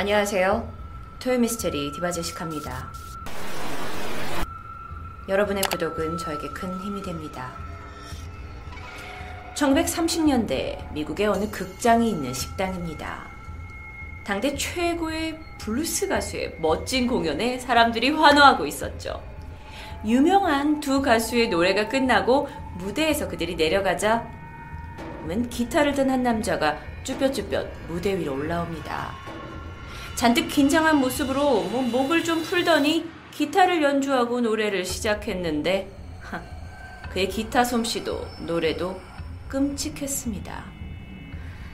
안녕하세요. 토요미스테리 디바제시카입니다. 여러분의 구독은 저에게 큰 힘이 됩니다. 1930년대 미국의 어느 극장이 있는 식당입니다. 당대 최고의 블루스 가수의 멋진 공연에 사람들이 환호하고 있었죠. 유명한 두 가수의 노래가 끝나고 무대에서 그들이 내려가자 웬 기타를 든 한 남자가 쭈뼛쭈뼛 무대 위로 올라옵니다. 잔뜩 긴장한 모습으로 뭐 목을 좀 풀더니 기타를 연주하고 노래를 시작했는데 하, 그의 기타 솜씨도 노래도 끔찍했습니다.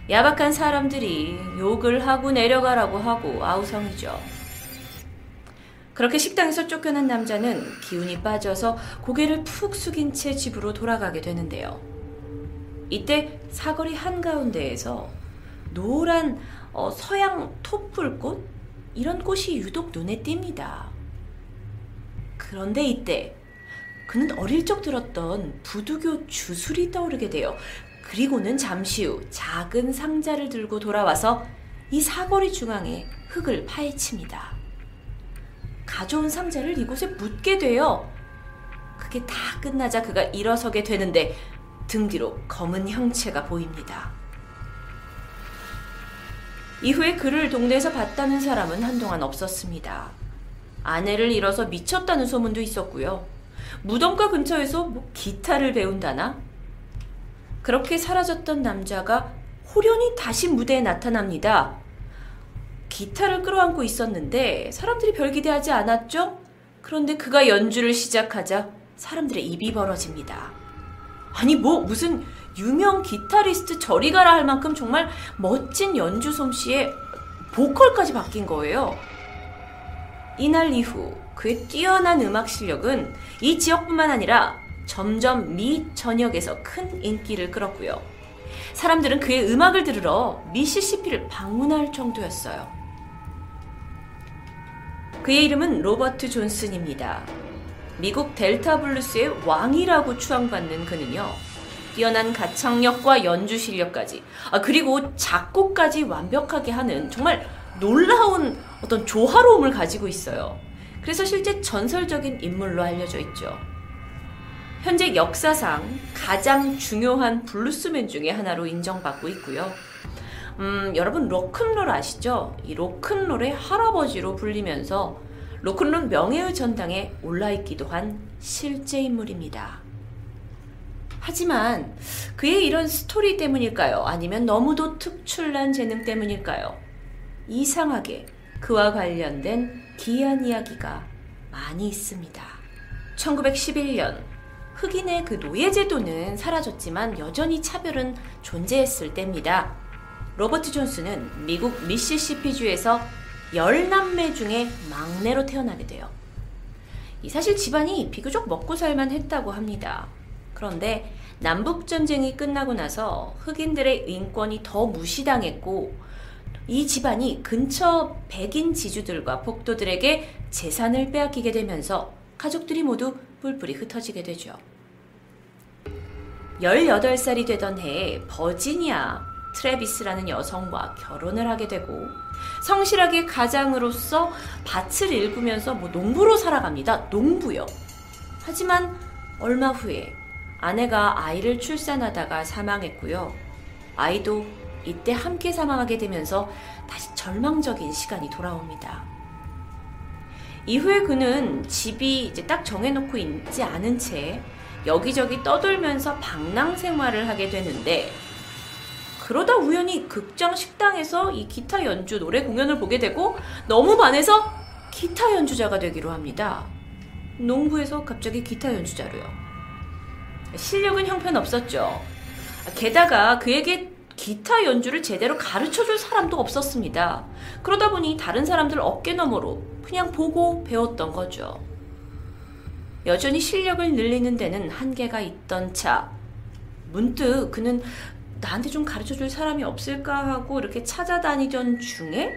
야박한 사람들이 욕을 하고 내려가라고 하고 아우성이죠. 그렇게 식당에서 쫓겨난 남자는 기운이 빠져서 고개를 푹 숙인 채 집으로 돌아가게 되는데요. 이때 사거리 한가운데에서 노란 어, 서양 톱불꽃? 이런 꽃이 유독 눈에 띕니다. 그런데 이때 그는 어릴 적 들었던 부두교 주술이 떠오르게 돼요. 그리고는 잠시 후 작은 상자를 들고 돌아와서 이 사거리 중앙에 흙을 파헤칩니다. 가져온 상자를 이곳에 묻게 돼요. 그게 다 끝나자 그가 일어서게 되는데 등 뒤로 검은 형체가 보입니다. 이후에 그를 동네에서 봤다는 사람은 한동안 없었습니다. 아내를 잃어서 미쳤다는 소문도 있었고요. 무덤가 근처에서 뭐 기타를 배운다나? 그렇게 사라졌던 남자가 호련히 다시 무대에 나타납니다. 기타를 끌어안고 있었는데 사람들이 별 기대하지 않았죠? 그런데 그가 연주를 시작하자 사람들의 입이 벌어집니다. 아니 뭐 무슨 유명 기타리스트 저리 가라 할 만큼 정말 멋진 연주 솜씨에 보컬까지 바뀐 거예요. 이날 이후 그의 뛰어난 음악 실력은 이 지역뿐만 아니라 점점 미 전역에서 큰 인기를 끌었고요. 사람들은 그의 음악을 들으러 미시시피를 방문할 정도였어요. 그의 이름은 로버트 존슨입니다. 미국 델타 블루스의 왕이라고 추앙받는 그는요. 뛰어난 가창력과 연주 실력까지, 아, 그리고 작곡까지 완벽하게 하는 정말 놀라운 어떤 조화로움을 가지고 있어요. 그래서 실제 전설적인 인물로 알려져 있죠. 현재 역사상 가장 중요한 블루스맨 중에 하나로 인정받고 있고요. 음, 여러분 로큰롤 아시죠? 이 로큰롤의 할아버지로 불리면서 로큰롤 명예의 전당에 올라있기도 한 실제 인물입니다. 하지만 그의 이런 스토리 때문일까요? 아니면 너무도 특출난 재능 때문일까요? 이상하게 그와 관련된 기이한 이야기가 많이 있습니다. 1911년 흑인의 그 노예제도는 사라졌지만 여전히 차별은 존재했을 때입니다. 로버트 존스는 미국 미시시피주에서 열남매 중에 막내로 태어나게 돼요. 이 사실 집안이 비교적 먹고 살만 했다고 합니다. 그런데 남북전쟁이 끝나고 나서 흑인들의 인권이 더 무시당했고 이 집안이 근처 백인 지주들과 복도들에게 재산을 빼앗기게 되면서 가족들이 모두 뿔뿔이 흩어지게 되죠. 18살이 되던 해에 버지니아 트레비스라는 여성과 결혼을 하게 되고 성실하게 가장으로서 밭을 일구면서 뭐 농부로 살아갑니다. 농부요. 하지만 얼마 후에 아내가 아이를 출산하다가 사망했고요. 아이도 이때 함께 사망하게 되면서 다시 절망적인 시간이 돌아옵니다. 이후에 그는 집이 이제 딱 정해놓고 있지 않은 채 여기저기 떠돌면서 방랑 생활을 하게 되는데 그러다 우연히 극장 식당에서 이 기타 연주 노래 공연을 보게 되고 너무 반해서 기타 연주자가 되기로 합니다. 농부에서 갑자기 기타 연주자로요. 실력은 형편없었죠. 게다가 그에게 기타 연주를 제대로 가르쳐 줄 사람도 없었습니다. 그러다 보니 다른 사람들 어깨너머로 그냥 보고 배웠던 거죠. 여전히 실력을 늘리는 데는 한계가 있던 차. 문득 그는 나한테 좀 가르쳐 줄 사람이 없을까 하고 이렇게 찾아다니던 중에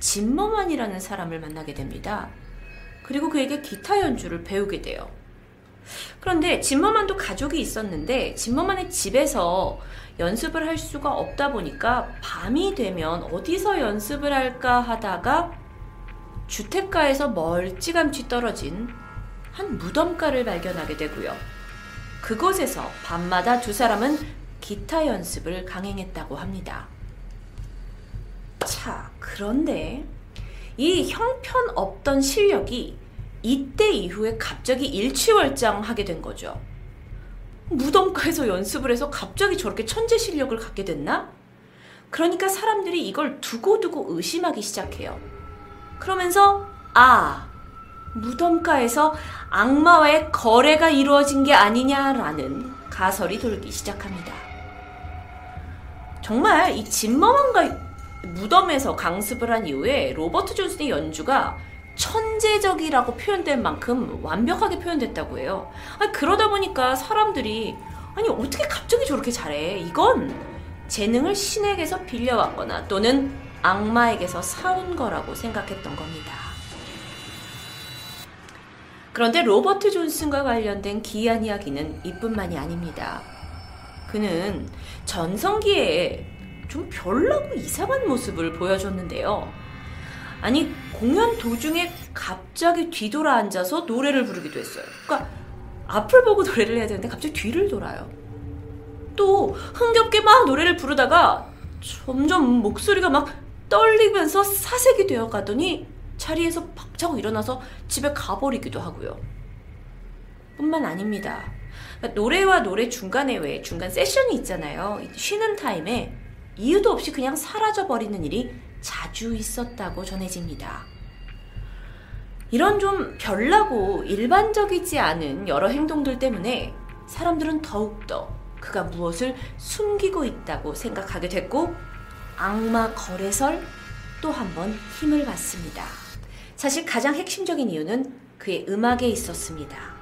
진머만이라는 사람을 만나게 됩니다. 그리고 그에게 기타 연주를 배우게 돼요. 그런데 진머만도 가족이 있었는데 진머만의 집에서 연습을 할 수가 없다 보니까 밤이 되면 어디서 연습을 할까 하다가 주택가에서 멀찌감치 떨어진 한 무덤가를 발견하게 되고요. 그곳에서 밤마다 두 사람은 기타 연습을 강행했다고 합니다. 자, 그런데 이 형편없던 실력이 이때 이후에 갑자기 일취월장하게 된 거죠. 무덤가에서 연습을 해서 갑자기 저렇게 천재 실력을 갖게 됐나? 그러니까 사람들이 이걸 두고두고 의심하기 시작해요. 그러면서, 아, 무덤가에서 악마와의 거래가 이루어진 게 아니냐라는 가설이 돌기 시작합니다. 정말 이 진머만가 무덤에서 강습을 한 이후에 로버트 존슨의 연주가 천재적이라고 표현된 만큼 완벽하게 표현됐다고 해요. 아니, 그러다 보니까 사람들이 아니 어떻게 갑자기 저렇게 잘해? 이건 재능을 신에게서 빌려왔거나 또는 악마에게서 사온 거라고 생각했던 겁니다. 그런데 로버트 존슨과 관련된 기이한 이야기는 이뿐만이 아닙니다. 그는 전성기에 좀 별나고 이상한 모습을 보여줬는데요. 아니 공연 도중에 갑자기 뒤돌아 앉아서 노래를 부르기도 했어요. 그러니까 앞을 보고 노래를 해야 되는데 갑자기 뒤를 돌아요. 또 흥겹게 막 노래를 부르다가 점점 목소리가 막 떨리면서 사색이 되어 가더니 자리에서 박차고 일어나서 집에 가버리기도 하고요. 뿐만 아닙니다. 그러니까 노래와 노래 중간에 왜 중간 세션이 있잖아요. 쉬는 타임에 이유도 없이 그냥 사라져 버리는 일이 자주 있었다고 전해집니다. 이런 좀 별나고 일반적이지 않은 여러 행동들 때문에 사람들은 더욱더 그가 무엇을 숨기고 있다고 생각하게 됐고 악마 거래설 또 한 번 힘을 받습니다. 사실 가장 핵심적인 이유는 그의 음악에 있었습니다.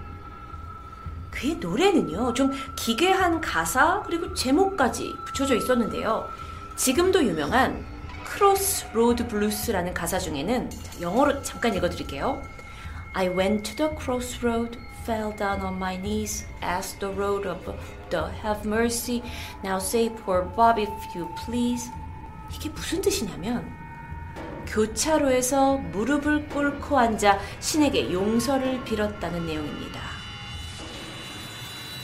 그의 노래는요, 좀 기괴한 가사 그리고 제목까지 붙여져 있었는데요. 지금도 유명한 Cross Road Blues라는 가사 중에는 영어로 잠깐 읽어드릴게요. I went to the crossroad, fell down on my knees, asked the Lord above, have mercy. Now save poor Bob if you please. 이게 무슨 뜻이냐면 교차로에서 무릎을 꿇고 앉아 신에게 용서를 빌었다는 내용입니다.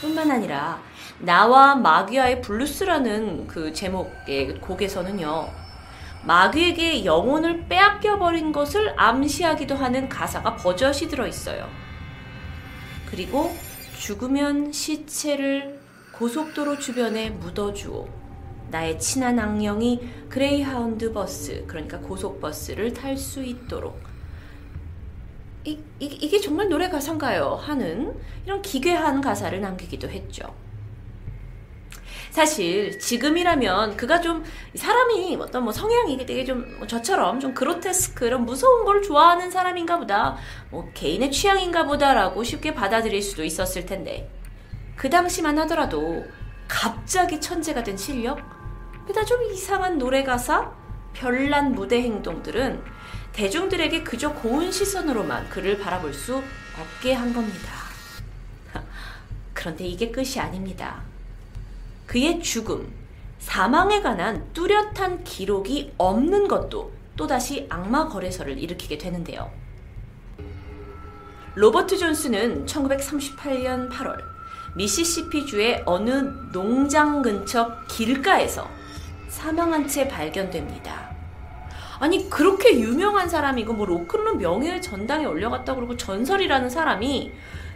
뿐만 아니라 나와 마귀와의 블루스라는 그 제목의 곡에서는요. 마귀에게 영혼을 빼앗겨 버린 것을 암시하기도 하는 가사가 버젓이 들어 있어요. 그리고 죽으면 시체를 고속도로 주변에 묻어주오. 나의 친한 악령이 그레이하운드 버스, 그러니까 고속버스를 탈 수 있도록. 이, 이, 이게 정말 노래 가사인가요? 하는 이런 기괴한 가사를 남기기도 했죠. 사실 지금이라면 그가 좀 사람이 어떤 뭐 성향이 되게 좀뭐 저처럼 좀 그로테스크 이런 무서운 걸 좋아하는 사람인가 보다 뭐 개인의 취향인가 보다라고 쉽게 받아들일 수도 있었을 텐데 그 당시만 하더라도 갑자기 천재가 된 실력 그다 좀 이상한 노래 가사 별난 무대 행동들은 대중들에게 그저 고운 시선으로만 그를 바라볼 수 없게 한 겁니다. 그런데 이게 끝이 아닙니다. 그의 죽음, 사망에 관한 뚜렷한 기록이 없는 것도 또다시 악마 거래설을 일으키게 되는데요. 로버트 존스는 1938년 8월 미시시피주의 어느 농장 근처 길가에서 사망한 채 발견됩니다. 아니 그렇게 유명한 사람이고 뭐 로큰롤 명예의 전당에 올려갔다 그러고 전설이라는 사람이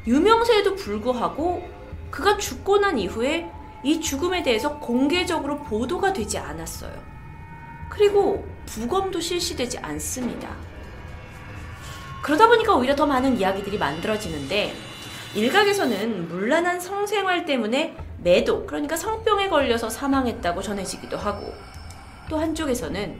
유명세에도 불구하고 그가 죽고 난 이후에 이 죽음에 대해서 공개적으로 보도가 되지 않았어요. 그리고 부검도 실시되지 않습니다. 그러다 보니까 오히려 더 많은 이야기들이 만들어지는데 일각에서는 문란한 성생활 때문에 매도, 그러니까 성병에 걸려서 사망했다고 전해지기도 하고 또 한쪽에서는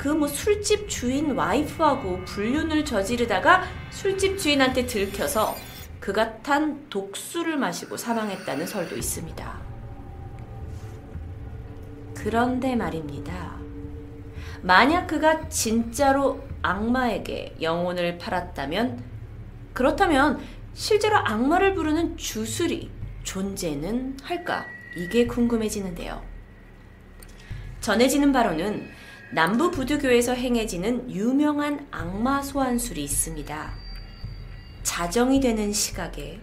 그 뭐 술집 주인 와이프하고 불륜을 저지르다가 술집 주인한테 들켜서 그가 탄 독수를 마시고 사망했다는 설도 있습니다. 그런데 말입니다. 만약 그가 진짜로 악마에게 영혼을 팔았다면, 그렇다면 실제로 악마를 부르는 주술이 존재는 할까? 이게 궁금해지는데요. 전해지는 바로는 남부 부두교에서 행해지는 유명한 악마 소환술이 있습니다. 자정이 되는 시각에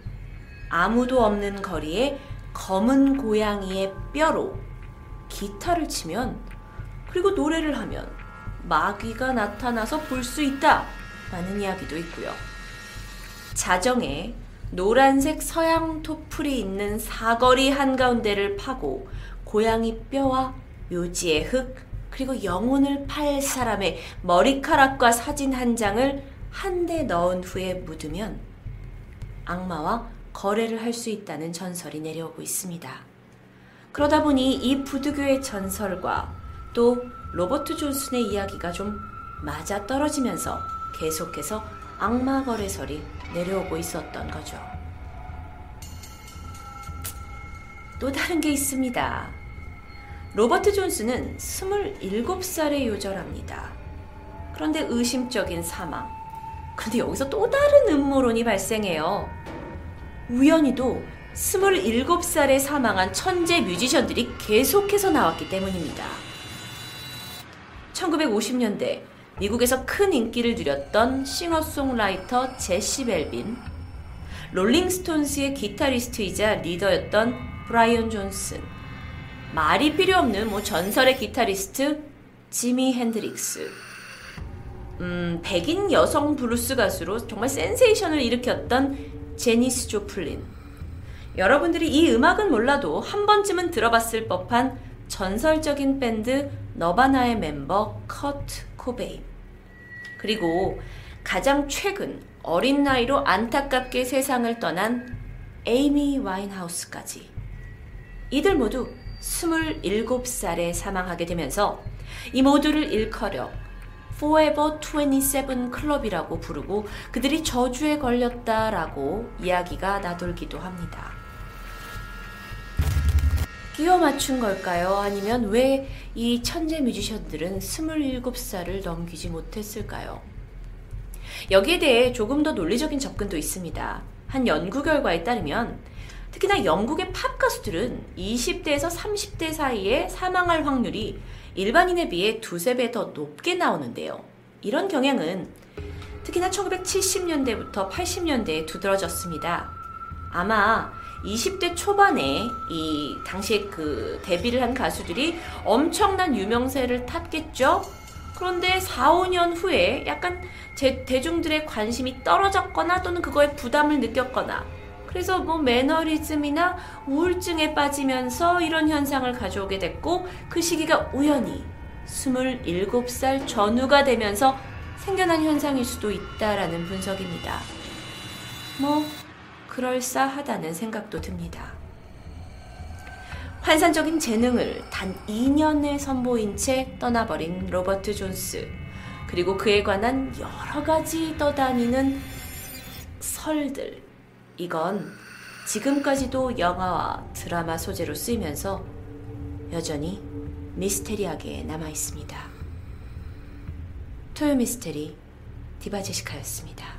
아무도 없는 거리에 검은 고양이의 뼈로 기타를 치면 그리고 노래를 하면 마귀가 나타나서 볼 수 있다 라는 이야기도 있고요. 자정에 노란색 서양 토풀이 있는 사거리 한가운데를 파고 고양이 뼈와 묘지의 흙 그리고 영혼을 팔 사람의 머리카락과 사진 한 장을 한 대 넣은 후에 묻으면 악마와 거래를 할 수 있다는 전설이 내려오고 있습니다. 그러다 보니 이 부두교의 전설과 또 로버트 존슨의 이야기가 좀 맞아 떨어지면서 계속해서 악마 거래설이 내려오고 있었던 거죠. 또 다른 게 있습니다. 로버트 존슨은 27살에 요절합니다. 그런데 의심적인 사망. 그런데 여기서 또 다른 음모론이 발생해요. 우연히도 27살에 사망한 천재 뮤지션들이 계속해서 나왔기 때문입니다. 1950년대 미국에서 큰 인기를 누렸던 싱어송라이터 제시 벨빈, 롤링스톤스의 기타리스트이자 리더였던 브라이언 존슨, 말이 필요 없는 뭐 전설의 기타리스트 지미 핸드릭스, 음, 백인 여성 블루스 가수로 정말 센세이션을 일으켰던 제니스 조플린. 여러분들이 이 음악은 몰라도 한 번쯤은 들어봤을 법한 전설적인 밴드 너바나의 멤버 커트 코베인. 그리고 가장 최근 어린 나이로 안타깝게 세상을 떠난 에이미 와인하우스까지. 이들 모두 27살에 사망하게 되면서 이 모두를 일컬어 Forever 27 클럽이라고 부르고 그들이 저주에 걸렸다라고 이야기가 나돌기도 합니다. 끼워 맞춘 걸까요? 아니면 왜 이 천재 뮤지션들은 27살을 넘기지 못했을까요? 여기에 대해 조금 더 논리적인 접근도 있습니다. 한 연구 결과에 따르면 특히나 영국의 팝 가수들은 20대에서 30대 사이에 사망할 확률이 일반인에 비해 두세 배 더 높게 나오는데요. 이런 경향은 특히나 1970년대부터 80년대에 두드러졌습니다. 아마 20대 초반에 이 당시에 그 데뷔를 한 가수들이 엄청난 유명세를 탔겠죠? 그런데 4, 5년 후에 약간 제, 대중들의 관심이 떨어졌거나 또는 그거에 부담을 느꼈거나 그래서 뭐 매너리즘이나 우울증에 빠지면서 이런 현상을 가져오게 됐고 그 시기가 우연히 27살 전후가 되면서 생겨난 현상일 수도 있다라는 분석입니다. 뭐 그럴싸하다는 생각도 듭니다. 환상적인 재능을 단 2년에 선보인 채 떠나버린 로버트 존스, 그리고 그에 관한 여러 가지 떠다니는 설들. 이건 지금까지도 영화와 드라마 소재로 쓰이면서 여전히 미스테리하게 남아 있습니다. 토요 미스테리 디바제시카였습니다.